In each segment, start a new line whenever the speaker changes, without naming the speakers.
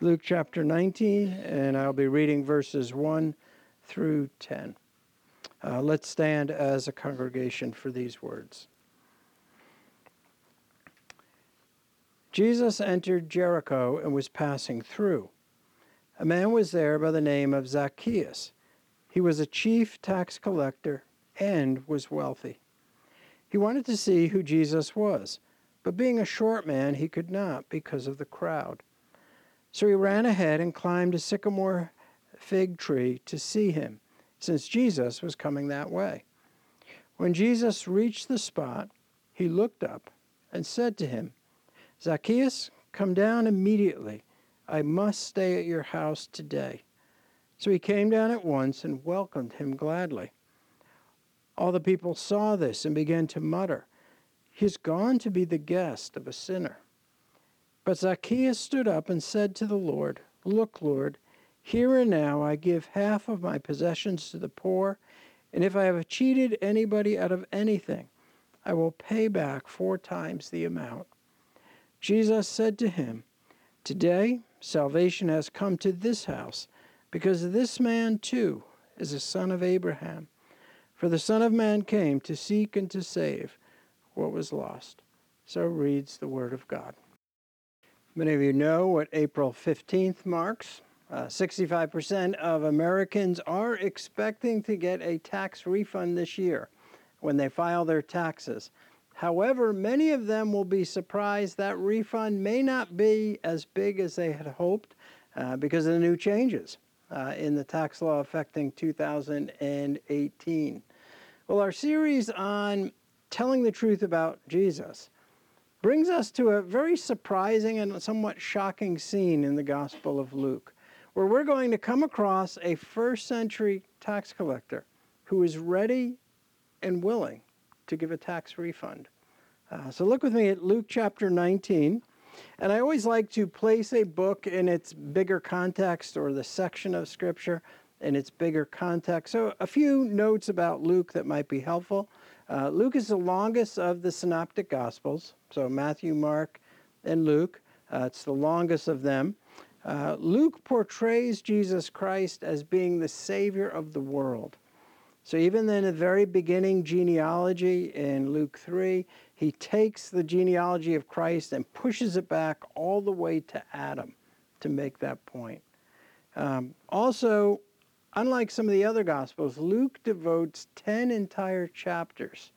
Luke chapter 19, and I'll be reading verses 1 through 10. Uh, let's stand as a congregation for these words. Jesus entered Jericho and was passing through. A man was there by the name of Zacchaeus. He was a chief tax collector and was wealthy. He wanted to see who Jesus was, but being a short man, he could not because of the crowd. So he ran ahead and climbed a sycamore fig tree to see him, since Jesus was coming that way. When Jesus reached the spot, he looked up and said to him, Zacchaeus, come down immediately. I must stay at your house today. So he came down at once and welcomed him gladly. All the people saw this and began to mutter, He's gone to be the guest of a sinner. But Zacchaeus stood up and said to the Lord, Look, Lord, here and now I give half of my possessions to the poor, and if I have cheated anybody out of anything, I will pay back four times the amount. Jesus said to him, Today salvation has come to this house, because this man too is a son of Abraham. For the Son of Man came to seek and to save what was lost. So reads the Word of God. Many of you know what April 15th marks. Uh, 65% of Americans are expecting to get a tax refund this year when they file their taxes. However, many of them will be surprised that refund may not be as big as they had hoped uh, because of the new changes uh, in the tax law affecting 2018. Well, our series on telling the truth about Jesus brings us to a very surprising and somewhat shocking scene in the Gospel of Luke, where we're going to come across a first century tax collector who is ready and willing to give a tax refund. Uh, so look with me at Luke chapter 19. And I always like to place a book in its bigger context or the section of Scripture in its bigger context. So, a few notes about Luke that might be helpful. Uh, Luke is the longest of the synoptic gospels, so Matthew, Mark, and Luke. Uh, it's the longest of them. Uh, Luke portrays Jesus Christ as being the Savior of the world. So even in the very beginning genealogy in Luke 3, he takes the genealogy of Christ and pushes it back all the way to Adam to make that point. Um, also, Unlike some of the other Gospels, Luke devotes 10 entire chapters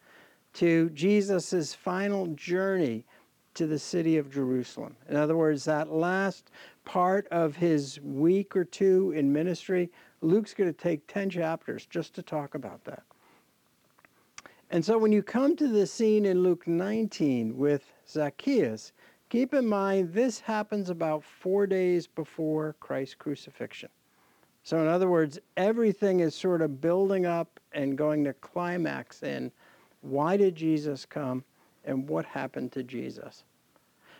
to Jesus' final journey to the city of Jerusalem. In other words, that last part of his week or two in ministry, Luke's going to take 10 chapters just to talk about that. And so when you come to the scene in Luke 19 with Zacchaeus, keep in mind this happens about four days before Christ's crucifixion. So, in other words, everything is sort of building up and going to climax in why did Jesus come and what happened to Jesus.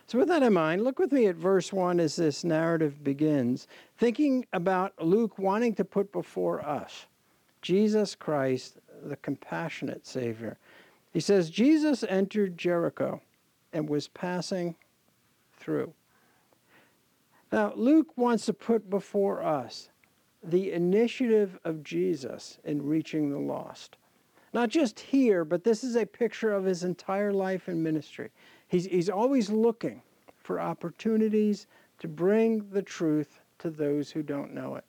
So, with that in mind, look with me at verse 1 as this narrative begins, thinking about Luke wanting to put before us Jesus Christ, the compassionate Savior. He says, Jesus entered Jericho and was passing through. Now, Luke wants to put before us the initiative of Jesus in reaching the lost. Not just here, but this is a picture of his entire life and ministry. He's, he's always looking for opportunities to bring the truth to those who don't know it.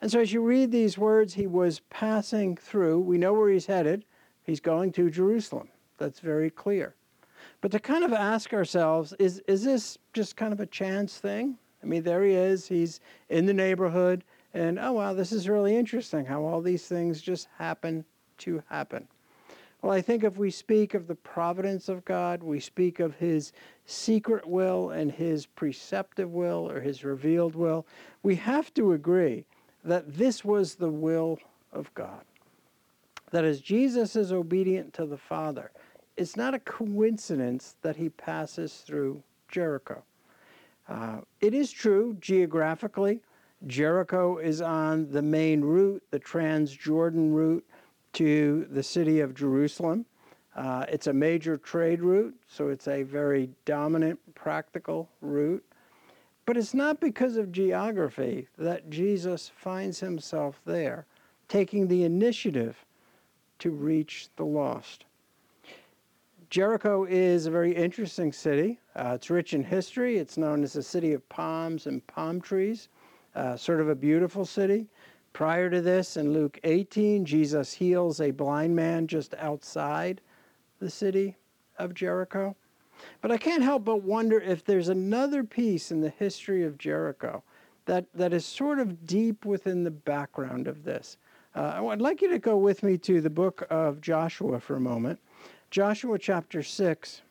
And so, as you read these words, he was passing through. We know where he's headed. He's going to Jerusalem. That's very clear. But to kind of ask ourselves, is, is this just kind of a chance thing? I mean, there he is. He's in the neighborhood. And oh, wow, this is really interesting how all these things just happen to happen. Well, I think if we speak of the providence of God, we speak of his secret will and his preceptive will or his revealed will, we have to agree that this was the will of God. That as Jesus is obedient to the Father, it's not a coincidence that he passes through Jericho. Uh, it is true geographically, Jericho is on the main route, the Transjordan route to the city of Jerusalem. Uh, it's a major trade route, so it's a very dominant, practical route. But it's not because of geography that Jesus finds himself there, taking the initiative to reach the lost. Jericho is a very interesting city. Uh, it's rich in history. It's known as the city of palms and palm trees, uh, sort of a beautiful city. Prior to this, in Luke 18, Jesus heals a blind man just outside the city of Jericho. But I can't help but wonder if there's another piece in the history of Jericho that, that is sort of deep within the background of this. Uh, I'd like you to go with me to the book of Joshua for a moment. Joshua chapter 6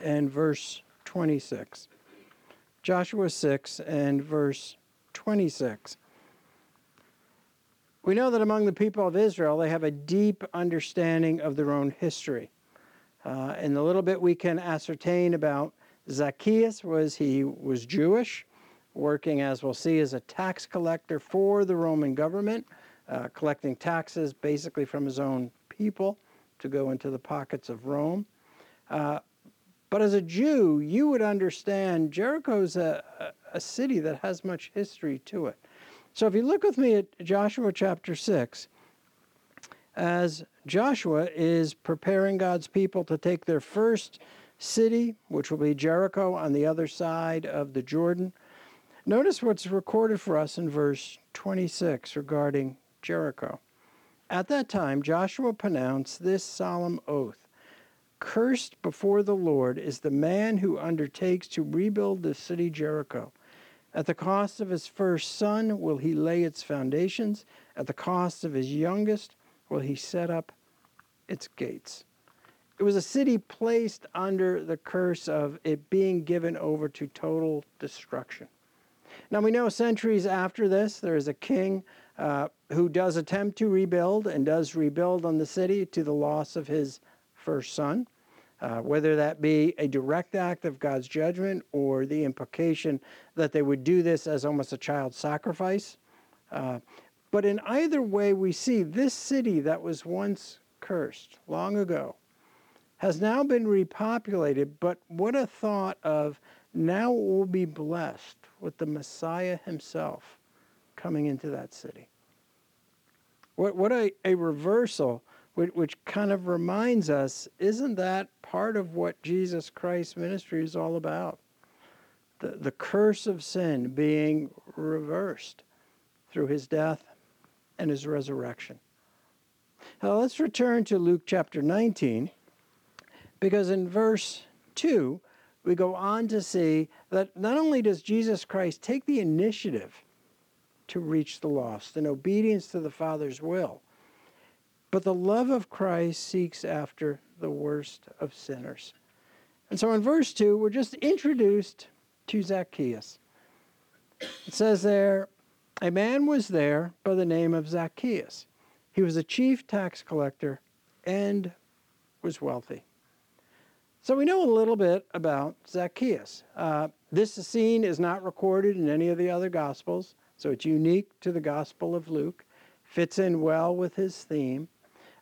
and verse 26. Joshua 6 and verse 26 we know that among the people of Israel, they have a deep understanding of their own history. Uh, and the little bit we can ascertain about Zacchaeus was he was Jewish, working, as we'll see, as a tax collector for the Roman government, uh, collecting taxes basically from his own people to go into the pockets of Rome. Uh, but as a Jew, you would understand Jericho's a, a city that has much history to it. So if you look with me at Joshua chapter 6, as Joshua is preparing God's people to take their first city, which will be Jericho on the other side of the Jordan, notice what's recorded for us in verse 26 regarding Jericho. At that time, Joshua pronounced this solemn oath Cursed before the Lord is the man who undertakes to rebuild the city Jericho at the cost of his first son will he lay its foundations. At the cost of his youngest will he set up its gates. It was a city placed under the curse of it being given over to total destruction. Now we know centuries after this, there is a king uh, who does attempt to rebuild and does rebuild on the city to the loss of his first son uh, whether that be a direct act of God's judgment or the implication that they would do this as almost a child sacrifice. Uh, but in either way, we see this city that was once cursed long ago has now been repopulated. But what a thought of now it will be blessed with the Messiah himself coming into that city. What, what a, a reversal which, which kind of reminds us isn't that part of what Jesus Christ's ministry is all about? The, the curse of sin being reversed through his death and his resurrection. Now let's return to Luke chapter 19, because in verse 2, we go on to see that not only does Jesus Christ take the initiative to reach the lost in obedience to the Father's will, but the love of Christ seeks after the worst of sinners. And so in verse 2, we're just introduced to Zacchaeus. It says there, a man was there by the name of Zacchaeus. He was a chief tax collector and was wealthy. So we know a little bit about Zacchaeus. Uh, this scene is not recorded in any of the other Gospels, so it's unique to the Gospel of Luke, fits in well with his theme.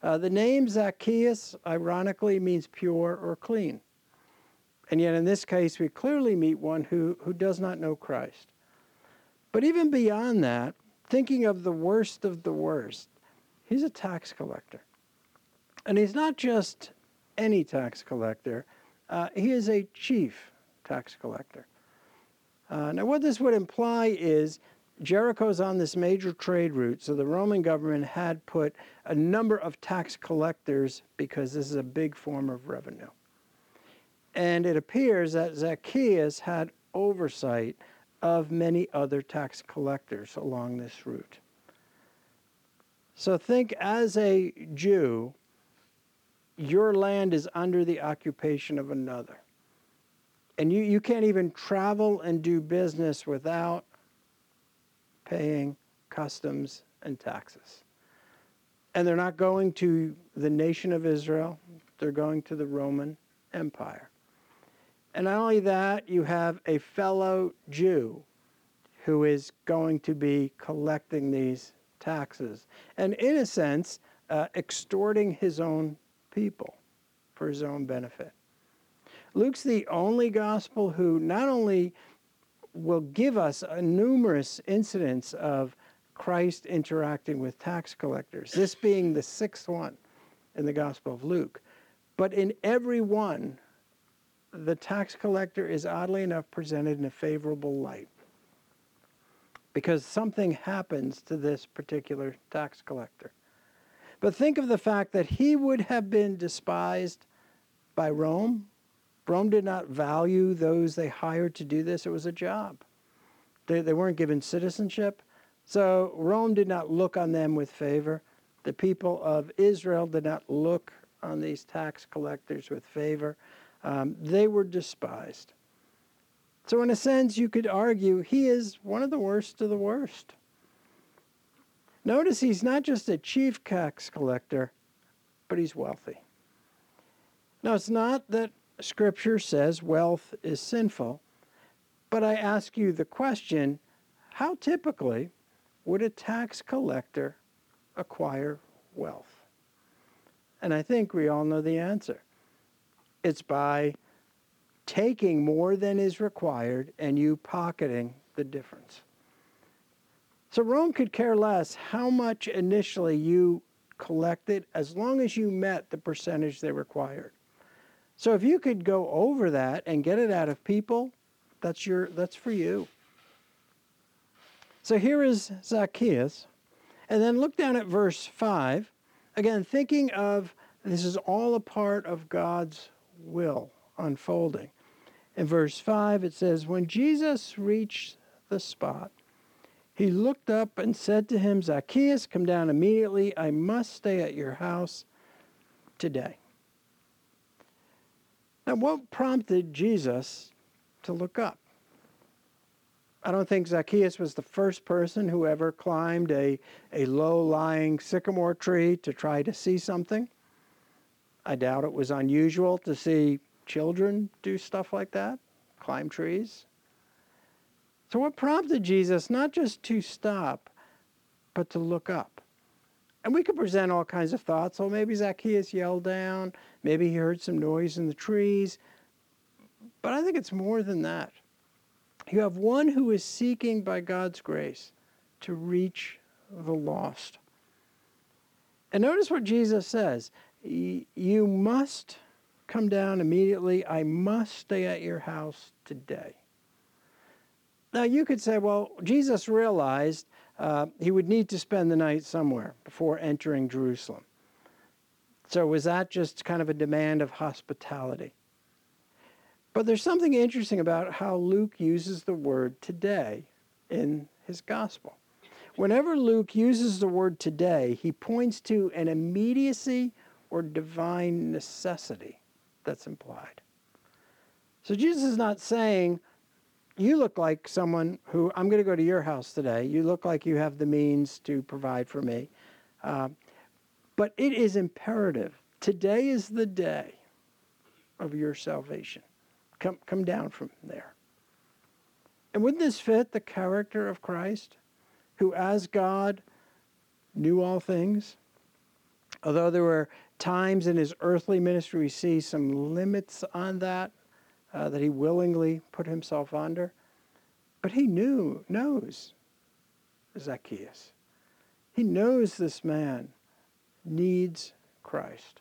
Uh, the name Zacchaeus, ironically, means pure or clean. And yet, in this case, we clearly meet one who, who does not know Christ. But even beyond that, thinking of the worst of the worst, he's a tax collector. And he's not just any tax collector, uh, he is a chief tax collector. Uh, now, what this would imply is Jericho's on this major trade route, so the Roman government had put a number of tax collectors because this is a big form of revenue. And it appears that Zacchaeus had oversight of many other tax collectors along this route. So think as a Jew, your land is under the occupation of another. And you, you can't even travel and do business without paying customs and taxes. And they're not going to the nation of Israel, they're going to the Roman Empire. And not only that, you have a fellow Jew who is going to be collecting these taxes. And in a sense, uh, extorting his own people for his own benefit. Luke's the only gospel who not only will give us a numerous incidents of Christ interacting with tax collectors, this being the sixth one in the Gospel of Luke. But in every one, the tax collector is oddly enough presented in a favorable light because something happens to this particular tax collector. But think of the fact that he would have been despised by Rome. Rome did not value those they hired to do this, it was a job. They, they weren't given citizenship. So Rome did not look on them with favor. The people of Israel did not look on these tax collectors with favor. Um, they were despised. So, in a sense, you could argue he is one of the worst of the worst. Notice he's not just a chief tax collector, but he's wealthy. Now, it's not that Scripture says wealth is sinful, but I ask you the question how typically would a tax collector acquire wealth? And I think we all know the answer. It's by taking more than is required and you pocketing the difference. So Rome could care less how much initially you collected as long as you met the percentage they required. So if you could go over that and get it out of people, that's your that's for you. So here is Zacchaeus. And then look down at verse 5. Again, thinking of this is all a part of God's will unfolding. In verse 5, it says, When Jesus reached the spot, he looked up and said to him, Zacchaeus, come down immediately. I must stay at your house today. Now, what prompted Jesus to look up? I don't think Zacchaeus was the first person who ever climbed a, a low lying sycamore tree to try to see something. I doubt it was unusual to see children do stuff like that, climb trees. So, what prompted Jesus not just to stop, but to look up? And we could present all kinds of thoughts. Oh, maybe Zacchaeus yelled down. Maybe he heard some noise in the trees. But I think it's more than that. You have one who is seeking by God's grace to reach the lost. And notice what Jesus says You must come down immediately. I must stay at your house today. Now, you could say, well, Jesus realized uh, he would need to spend the night somewhere before entering Jerusalem. So, was that just kind of a demand of hospitality? But there's something interesting about how Luke uses the word today in his gospel. Whenever Luke uses the word today, he points to an immediacy or divine necessity that's implied. So Jesus is not saying, You look like someone who, I'm going to go to your house today. You look like you have the means to provide for me. Uh, but it is imperative. Today is the day of your salvation. Come, come down from there. And wouldn't this fit the character of Christ, who as God knew all things? Although there were times in his earthly ministry we see some limits on that, uh, that he willingly put himself under. But he knew, knows Zacchaeus. He knows this man needs Christ.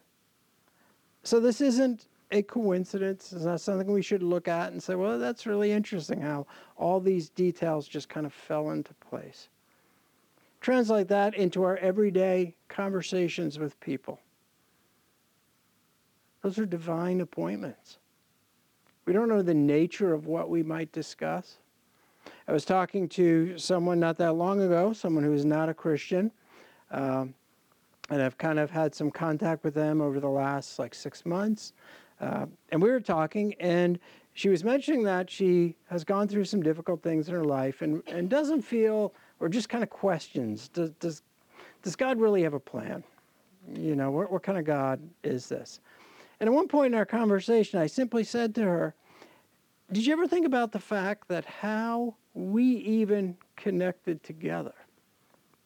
So this isn't a coincidence. It's not something we should look at and say, well, that's really interesting how all these details just kind of fell into place. Translate that into our everyday conversations with people. Those are divine appointments. We don't know the nature of what we might discuss. I was talking to someone not that long ago, someone who is not a Christian, um, and I've kind of had some contact with them over the last like six months. Uh, and we were talking, and she was mentioning that she has gone through some difficult things in her life and, and doesn't feel, or just kind of questions, does, does, does God really have a plan? You know, what, what kind of God is this? And at one point in our conversation, I simply said to her, Did you ever think about the fact that how we even connected together?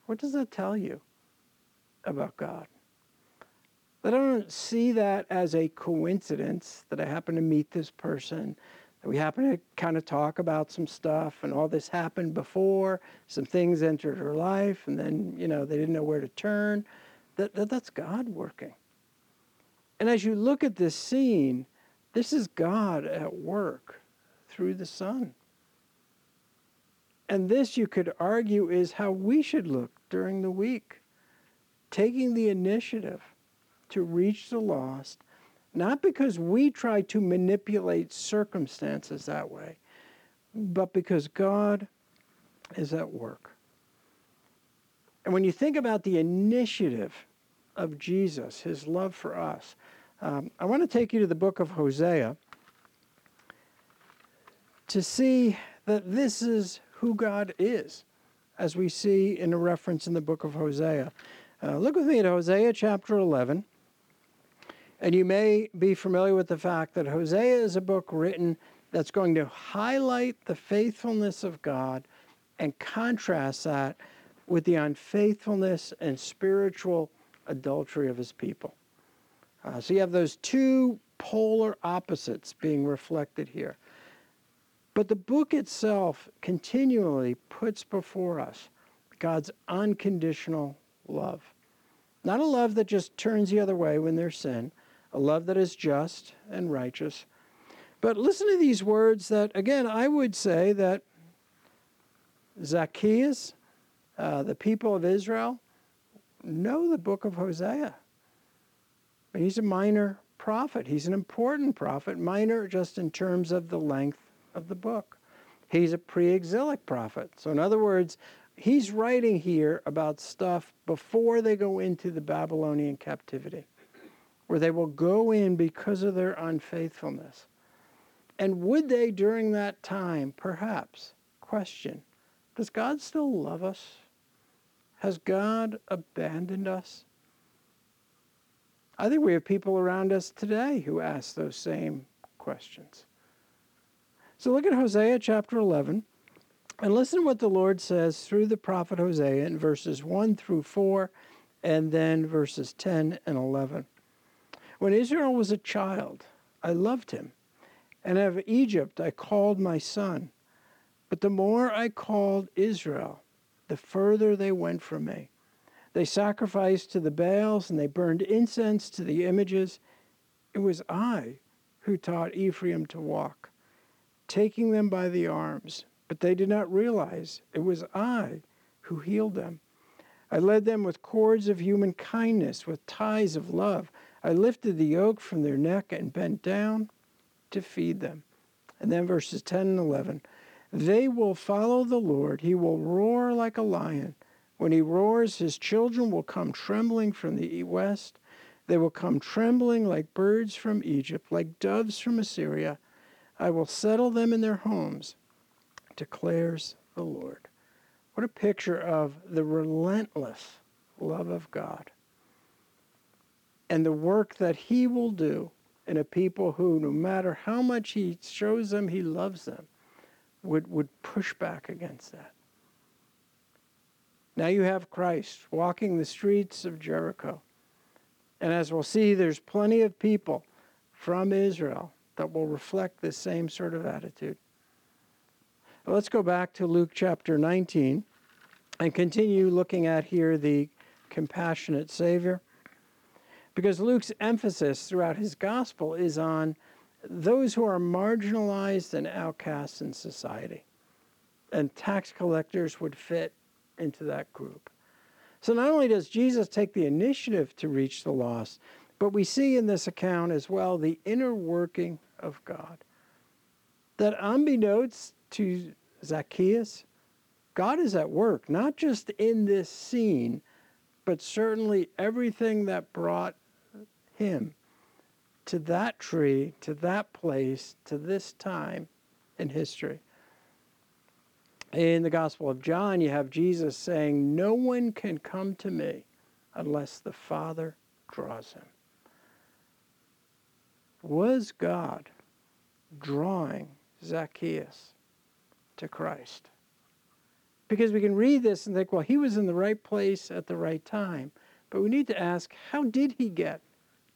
What does that tell you about God? That I don't see that as a coincidence that I happen to meet this person, that we happen to kind of talk about some stuff, and all this happened before, some things entered her life, and then, you know, they didn't know where to turn. That, that That's God working. And as you look at this scene, this is God at work through the Son. And this, you could argue, is how we should look during the week, taking the initiative to reach the lost, not because we try to manipulate circumstances that way, but because God is at work. And when you think about the initiative of Jesus, his love for us, um, I want to take you to the book of Hosea to see that this is who God is, as we see in a reference in the book of Hosea. Uh, look with me at Hosea chapter 11. And you may be familiar with the fact that Hosea is a book written that's going to highlight the faithfulness of God and contrast that with the unfaithfulness and spiritual adultery of his people. Uh, so you have those two polar opposites being reflected here. But the book itself continually puts before us God's unconditional love. Not a love that just turns the other way when there's sin, a love that is just and righteous. But listen to these words that, again, I would say that Zacchaeus, uh, the people of Israel, know the book of Hosea. He's a minor prophet. He's an important prophet, minor just in terms of the length of the book. He's a pre exilic prophet. So, in other words, he's writing here about stuff before they go into the Babylonian captivity where they will go in because of their unfaithfulness. And would they, during that time, perhaps question, does God still love us? Has God abandoned us? I think we have people around us today who ask those same questions. So look at Hosea chapter 11 and listen to what the Lord says through the prophet Hosea in verses 1 through 4 and then verses 10 and 11. When Israel was a child, I loved him, and out of Egypt I called my son. But the more I called Israel, the further they went from me. They sacrificed to the Baals and they burned incense to the images. It was I who taught Ephraim to walk, taking them by the arms, but they did not realize it was I who healed them. I led them with cords of human kindness, with ties of love. I lifted the yoke from their neck and bent down to feed them. And then verses 10 and 11. They will follow the Lord. He will roar like a lion. When he roars, his children will come trembling from the west. They will come trembling like birds from Egypt, like doves from Assyria. I will settle them in their homes, declares the Lord. What a picture of the relentless love of God and the work that he will do in a people who, no matter how much he shows them he loves them, would, would push back against that. Now you have Christ walking the streets of Jericho. And as we'll see, there's plenty of people from Israel that will reflect this same sort of attitude. let's go back to Luke chapter 19 and continue looking at here the compassionate Savior. Because Luke's emphasis throughout his gospel is on those who are marginalized and outcasts in society. And tax collectors would fit into that group. So not only does Jesus take the initiative to reach the lost, but we see in this account as well the inner working of God. That unbeknownst to Zacchaeus, God is at work, not just in this scene, but certainly everything that brought him to that tree, to that place, to this time in history. In the Gospel of John, you have Jesus saying, No one can come to me unless the Father draws him. Was God drawing Zacchaeus to Christ? Because we can read this and think, well, he was in the right place at the right time. But we need to ask, how did he get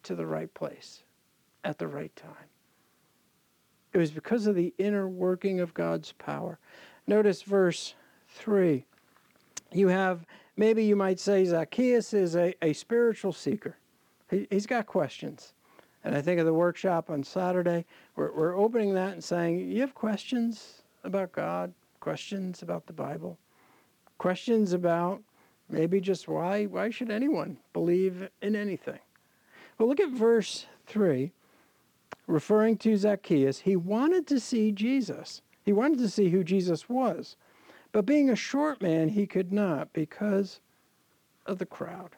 to the right place at the right time? It was because of the inner working of God's power. Notice verse 3. You have, maybe you might say, Zacchaeus is a, a spiritual seeker. He, he's got questions. And I think of the workshop on Saturday, we're, we're opening that and saying, You have questions about God, questions about the Bible, questions about maybe just why, why should anyone believe in anything? Well, look at verse 3, referring to Zacchaeus. He wanted to see Jesus. He wanted to see who Jesus was. But being a short man, he could not because of the crowd.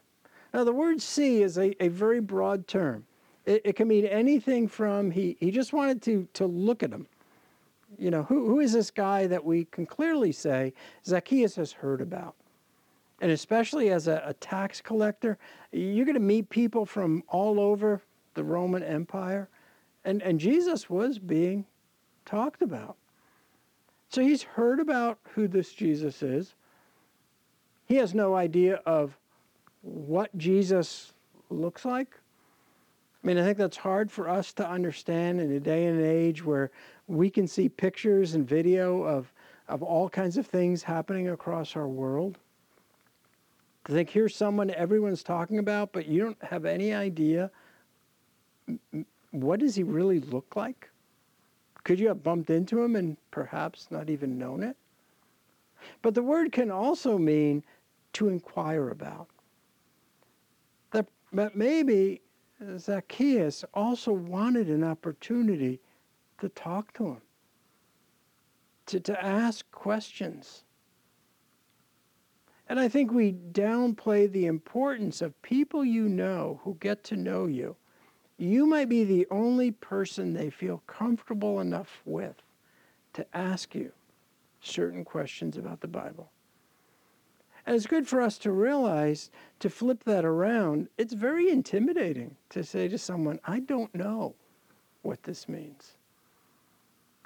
Now, the word see is a, a very broad term. It, it, can mean anything from he, he just wanted to, to look at him. You know, who, who is this guy that we can clearly say Zacchaeus has heard about? And especially as a, a tax collector, you're going to meet people from all over the Roman Empire. And, and Jesus was being talked about. So he's heard about who this Jesus is. He has no idea of what Jesus looks like. I mean, I think that's hard for us to understand in a day and age where we can see pictures and video of, of all kinds of things happening across our world. To think here's someone everyone's talking about, but you don't have any idea what does he really look like? Could you have bumped into him and perhaps not even known it? But the word can also mean to inquire about. That, that maybe Zacchaeus also wanted an opportunity to talk to him, to, to ask questions. And I think we downplay the importance of people you know who get to know you you might be the only person they feel comfortable enough with to ask you certain questions about the Bible. And it's good for us to realize, to flip that around, it's very intimidating to say to someone, I don't know what this means.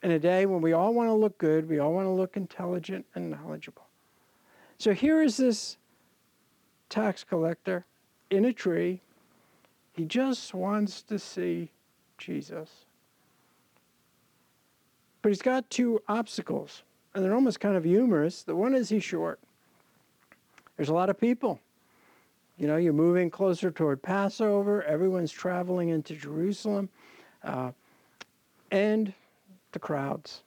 In a day when we all want to look good, we all want to look intelligent and knowledgeable. So here is this tax collector in a tree he just wants to see Jesus. But he's got two obstacles, and they're almost kind of humorous. The one is he's short. There's a lot of people. You know, you're moving closer toward Passover, everyone's traveling into Jerusalem, uh, and the crowds.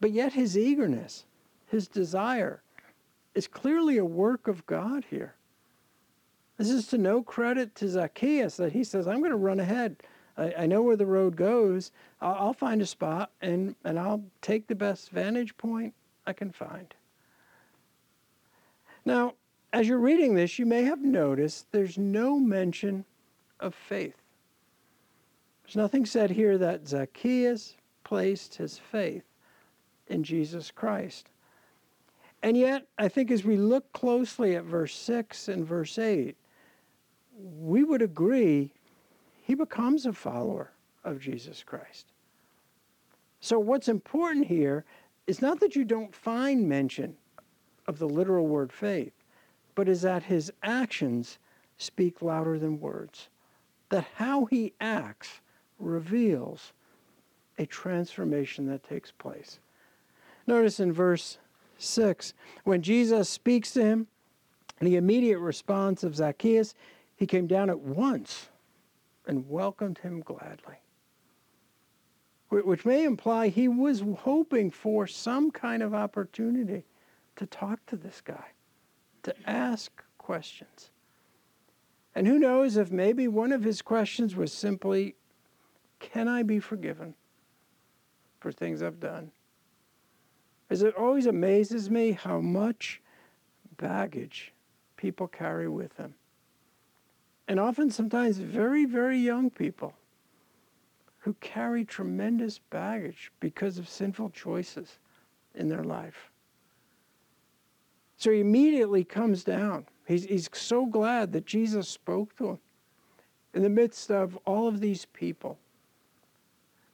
But yet, his eagerness, his desire, is clearly a work of God here. This is to no credit to Zacchaeus that he says, I'm going to run ahead. I, I know where the road goes. I'll, I'll, find a spot and, and I'll take the best vantage point I can find. Now, as you're reading this, you may have noticed there's no mention of faith. There's nothing said here that Zacchaeus placed his faith in Jesus Christ. And yet, I think as we look closely at verse 6 and verse 8, we would agree he becomes a follower of Jesus Christ. So, what's important here is not that you don't find mention of the literal word faith, but is that his actions speak louder than words. That how he acts reveals a transformation that takes place. Notice in verse 6, when Jesus speaks to him, the immediate response of Zacchaeus he came down at once and welcomed him gladly. Which may imply he was hoping for some kind of opportunity to talk to this guy, to ask questions. And who knows if maybe one of his questions was simply, Can I be forgiven for things I've done? As it always amazes me how much baggage people carry with them. And often, sometimes, very, very young people who carry tremendous baggage because of sinful choices in their life. So he immediately comes down. He's, he's so glad that Jesus spoke to him. In the midst of all of these people,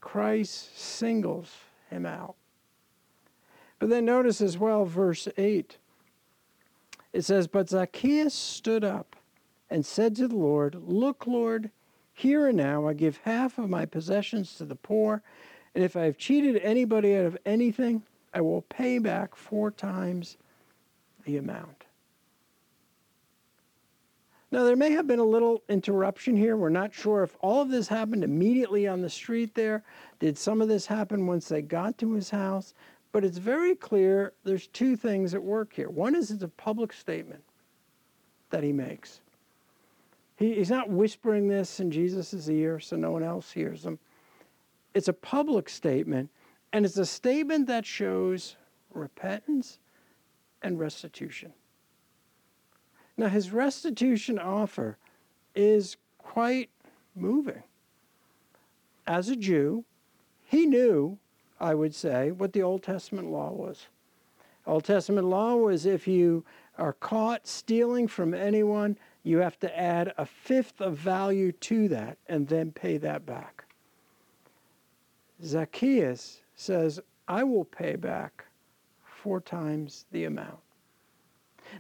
Christ singles him out. But then notice as well, verse 8. It says, But Zacchaeus stood up and said to the Lord, Look, Lord, here and now I give half of my possessions to the poor, and if I have cheated anybody out of anything, I will pay back four times the amount. Now, there may have been a little interruption here. We're not sure if all of this happened immediately on the street there. Did some of this happen once they got to his house? But it's very clear there's two things at work here. One is it's a public statement that he makes. He, he's not whispering this in Jesus' ear so no one else hears him. It's a public statement, and it's a statement that shows repentance and restitution. Now, his restitution offer is quite moving. As a Jew, he knew I would say, what the Old Testament law was. Old Testament law was if you are caught stealing from anyone, you have to add a fifth of value to that and then pay that back. Zacchaeus says, I will pay back four times the amount.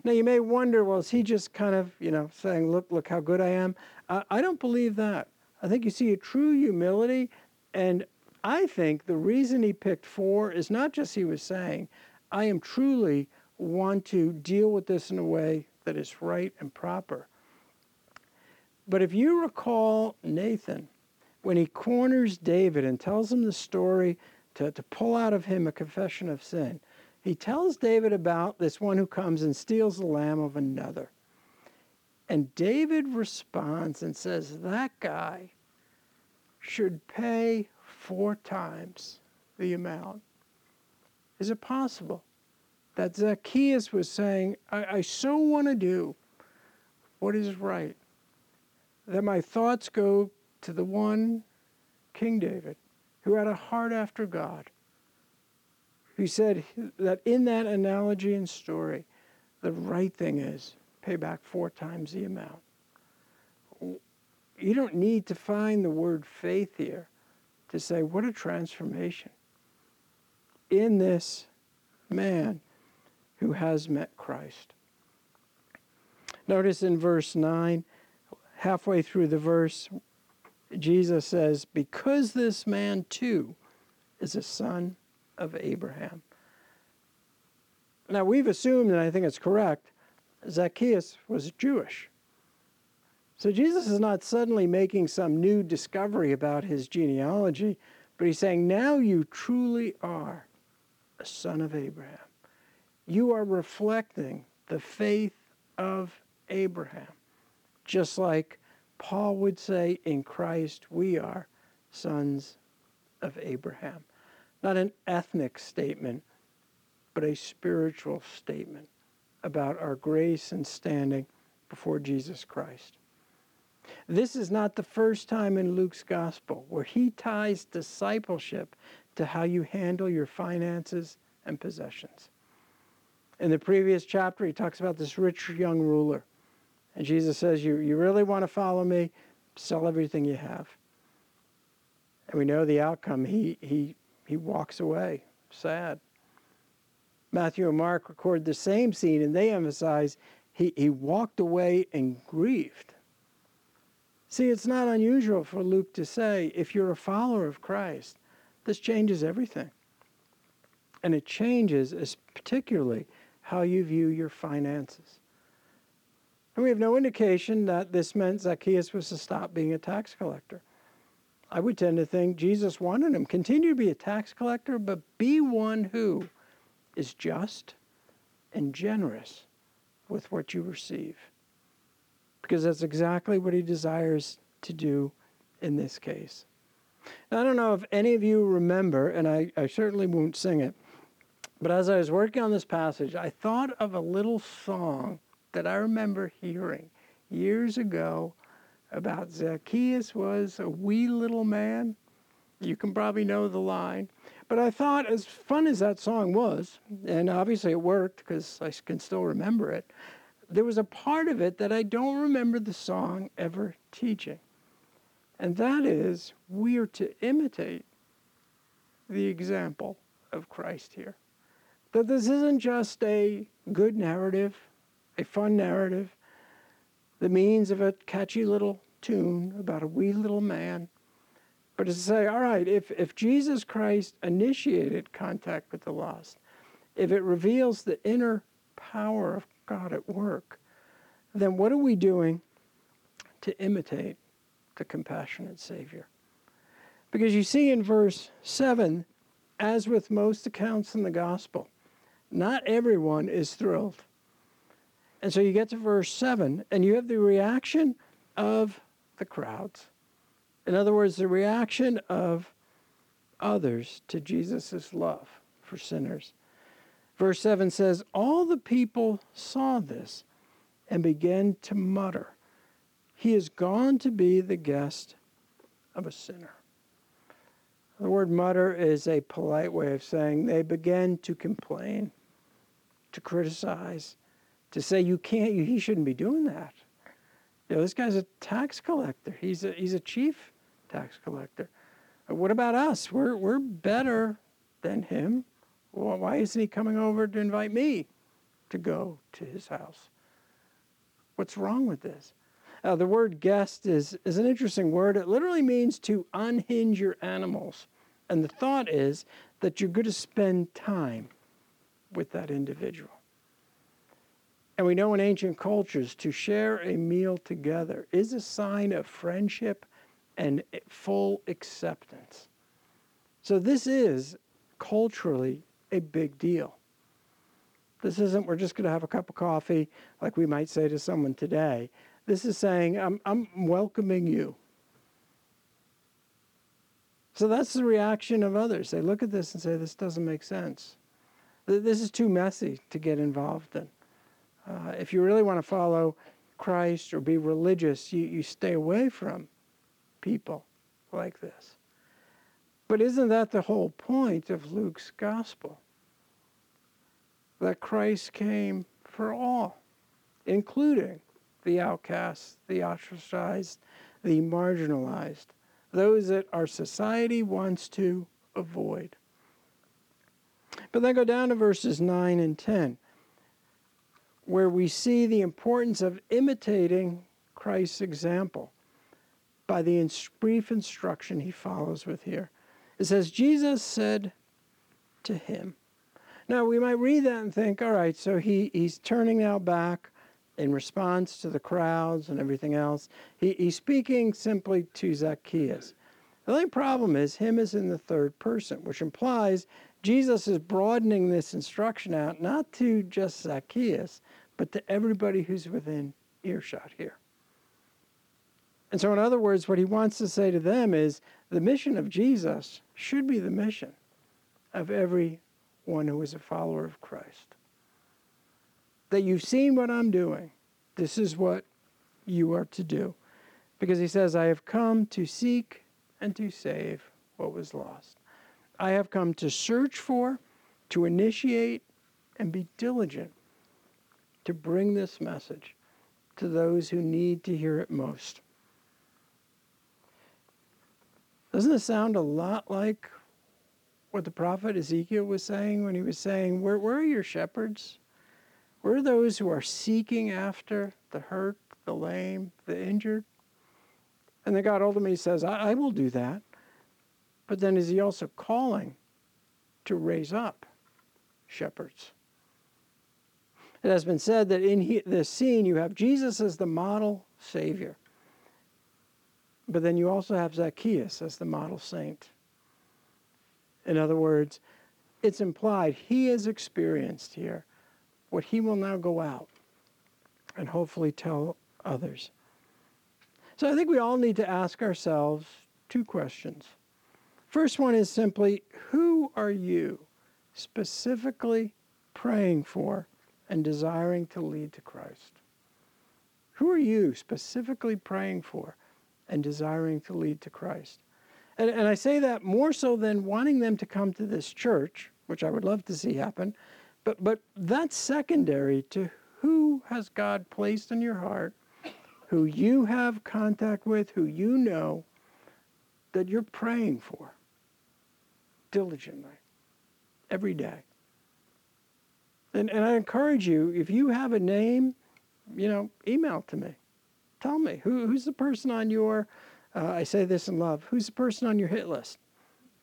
Now you may wonder, well, is he just kind of, you know, saying, look, look how good I am? I, I don't believe that. I think you see a true humility and I think the reason he picked four is not just he was saying, I am truly want to deal with this in a way that is right and proper. But if you recall Nathan, when he corners David and tells him the story to, to pull out of him a confession of sin, he tells David about this one who comes and steals the lamb of another. And David responds and says, That guy should pay four times the amount. Is it possible that Zacchaeus was saying, I, I so want to do what is right, that my thoughts go to the one, King David, who had a heart after God, who said that in that analogy and story, the right thing is pay back four times the amount. You don't need to find the word faith here to say, what a transformation in this man who has met Christ. Notice in verse 9, halfway through the verse, Jesus says, Because this man too is a son of Abraham. Now, we've assumed, and I think it's correct, Zacchaeus was Jewish. So Jesus is not suddenly making some new discovery about his genealogy, but he's saying, now you truly are a son of Abraham. You are reflecting the faith of Abraham. Just like Paul would say, in Christ we are sons of Abraham. Not an ethnic statement, but a spiritual statement about our grace and standing before Jesus Christ. This is not the first time in Luke's gospel where he ties discipleship to how you handle your finances and possessions. In the previous chapter, he talks about this rich young ruler. And Jesus says, You, you really want to follow me? Sell everything you have. And we know the outcome. He, he, he walks away sad. Matthew and Mark record the same scene, and they emphasize he, he walked away and grieved. See, it's not unusual for Luke to say, if you're a follower of Christ, this changes everything. And it changes particularly how you view your finances. And we have no indication that this meant Zacchaeus was to stop being a tax collector. I would tend to think Jesus wanted him continue to be a tax collector, but be one who is just and generous with what you receive because that's exactly what he desires to do in this case. Now, I don't know if any of you remember, and I, I certainly won't sing it, but as I was working on this passage, I thought of a little song that I remember hearing years ago about Zacchaeus was a wee little man. You can probably know the line. But I thought, as fun as that song was, and obviously it worked because I can still remember it, there was a part of it that I don't remember the song ever teaching. And that is, we are to imitate the example of Christ here. That this isn't just a good narrative, a fun narrative, the means of a catchy little tune about a wee little man, but to say, all right, if, if Jesus Christ initiated contact with the lost, if it reveals the inner power of God at work, then what are we doing to imitate the compassionate Savior? Because you see in verse 7, as with most accounts in the gospel, not everyone is thrilled. And so you get to verse 7, and you have the reaction of the crowds. In other words, the reaction of others to Jesus' love for sinners. Verse 7 says, All the people saw this and began to mutter, He is gone to be the guest of a sinner. The word mutter is a polite way of saying they began to complain, to criticize, to say, You can't, he shouldn't be doing that. You know, this guy's a tax collector. He's a, he's a chief tax collector. What about us? We're, we're better than him. Well, why isn't he coming over to invite me to go to his house? What's wrong with this? Uh, the word guest is, is an interesting word. It literally means to unhinge your animals. And the thought is that you're going to spend time with that individual. And we know in ancient cultures to share a meal together is a sign of friendship and full acceptance. So this is culturally a big deal. This isn't, we're just going to have a cup of coffee like we might say to someone today. This is saying, I'm, I'm welcoming you. So that's the reaction of others. They look at this and say, this doesn't make sense. This is too messy to get involved in. Uh, if you really want to follow Christ or be religious, you, you stay away from people like this. But isn't that the whole point of Luke's gospel? That Christ came for all, including the outcasts, the ostracized, the marginalized, those that our society wants to avoid. But then go down to verses 9 and 10, where we see the importance of imitating Christ's example by the brief instruction he follows with here. It says, Jesus said to him. Now, we might read that and think, all right, so he, he's turning now back in response to the crowds and everything else. He, he's speaking simply to Zacchaeus. The only problem is, him is in the third person, which implies Jesus is broadening this instruction out not to just Zacchaeus, but to everybody who's within earshot here. And so, in other words, what he wants to say to them is the mission of Jesus should be the mission of every one who is a follower of Christ. That you've seen what I'm doing, this is what you are to do. Because he says, I have come to seek and to save what was lost. I have come to search for, to initiate, and be diligent to bring this message to those who need to hear it most. Doesn't it sound a lot like what the prophet Ezekiel was saying when he was saying, Where, where are your shepherds? Where are those who are seeking after the hurt, the lame, the injured? And then God ultimately says, I, I will do that. But then is he also calling to raise up shepherds? It has been said that in this scene you have Jesus as the model Savior. But then you also have Zacchaeus as the model saint. In other words, it's implied he has experienced here what he will now go out and hopefully tell others. So I think we all need to ask ourselves two questions. First one is simply who are you specifically praying for and desiring to lead to Christ? Who are you specifically praying for and desiring to lead to Christ? And, and I say that more so than wanting them to come to this church, which I would love to see happen, but, but that's secondary to who has God placed in your heart, who you have contact with, who you know that you're praying for diligently every day. And, and I encourage you, if you have a name, you know, email to me. Tell me who, who's the person on your, uh, I say this in love, who's the person on your hit list,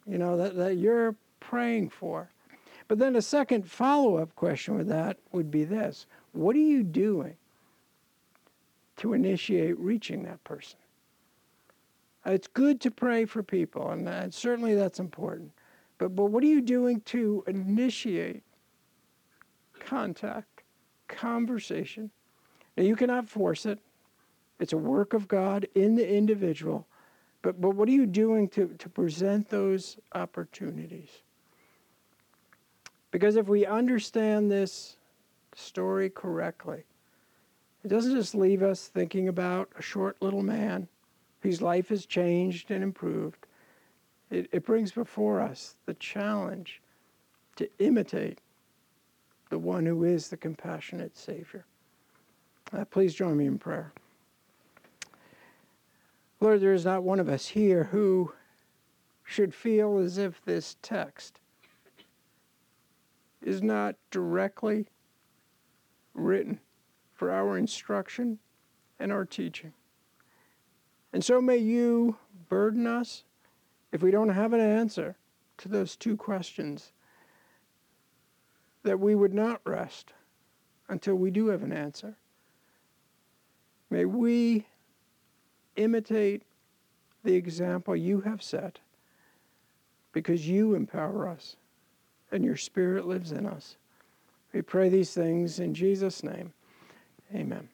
you know, that, that you're praying for. But then a second follow up question with that would be this What are you doing to initiate reaching that person? It's good to pray for people, and, and certainly that's important. But, but what are you doing to initiate contact, conversation? Now, you cannot force it, it's a work of God in the individual. But, but what are you doing to, to present those opportunities? Because if we understand this story correctly, it doesn't just leave us thinking about a short little man whose life has changed and improved. It, it brings before us the challenge to imitate the one who is the compassionate Savior. Uh, please join me in prayer. Lord, there is not one of us here who should feel as if this text is not directly written for our instruction and our teaching. And so may you burden us if we don't have an answer to those two questions, that we would not rest until we do have an answer. May we imitate the example you have set because you empower us and your Spirit lives in us. We pray these things in Jesus' name. Amen.